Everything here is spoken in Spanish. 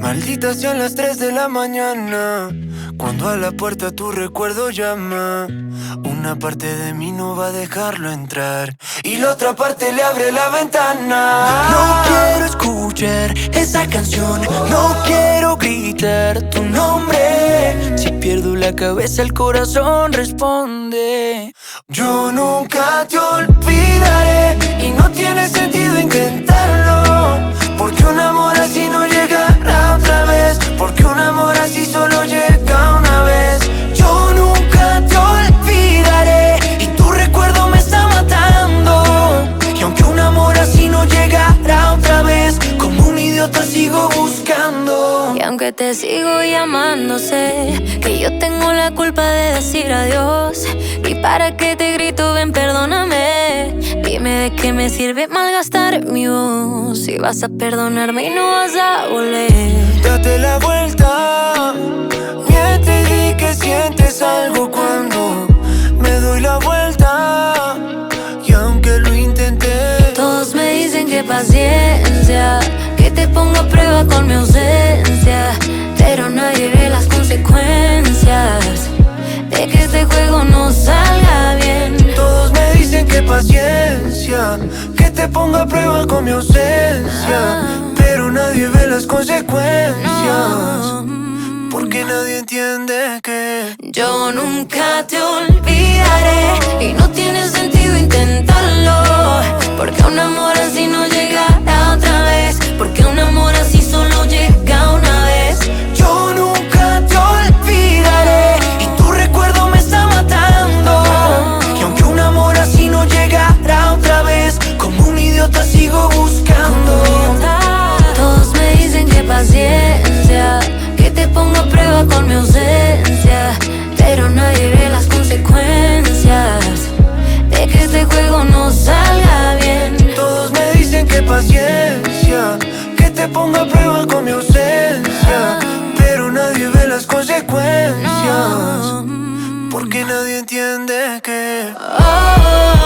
Maldita sean las 3 de la mañana. Cuando a la puerta tu recuerdo llama. Una parte de mí no va a dejarlo entrar. Y la otra parte le abre la ventana. No quiero escuchar esa canción. No quiero gritar tu nombre. Si pierdo la cabeza, el corazón responde. Yo nunca te olvidaré. Y no tiene sentido intentarlo. Porque un aunque te sigo llamando, sé que yo tengo la culpa de decir adiós. Y para que te grito, ven, perdóname. Dime de qué me sirve malgastar mi voz. Si vas a perdonarme y no vas a volver. Date la vuelta. Miente y di que sientes algo cuando me doy la vuelta. Y aunque lo intenté, Todos me dicen que paciencia, que te pongo a prueba con mi ausencia. Mi ausencia. Pero nadie ve las consecuencias. Porque nadie entiende que Yo nunca te olvidaré y no tiene sentido intentarlo. Con mi ausencia. Pero nadie ve las consecuencias de que este juego no salga bien. Todos me dicen que paciencia, que te ponga a prueba con mi ausencia. Pero nadie ve las consecuencias. Porque nadie entiende que. Oh,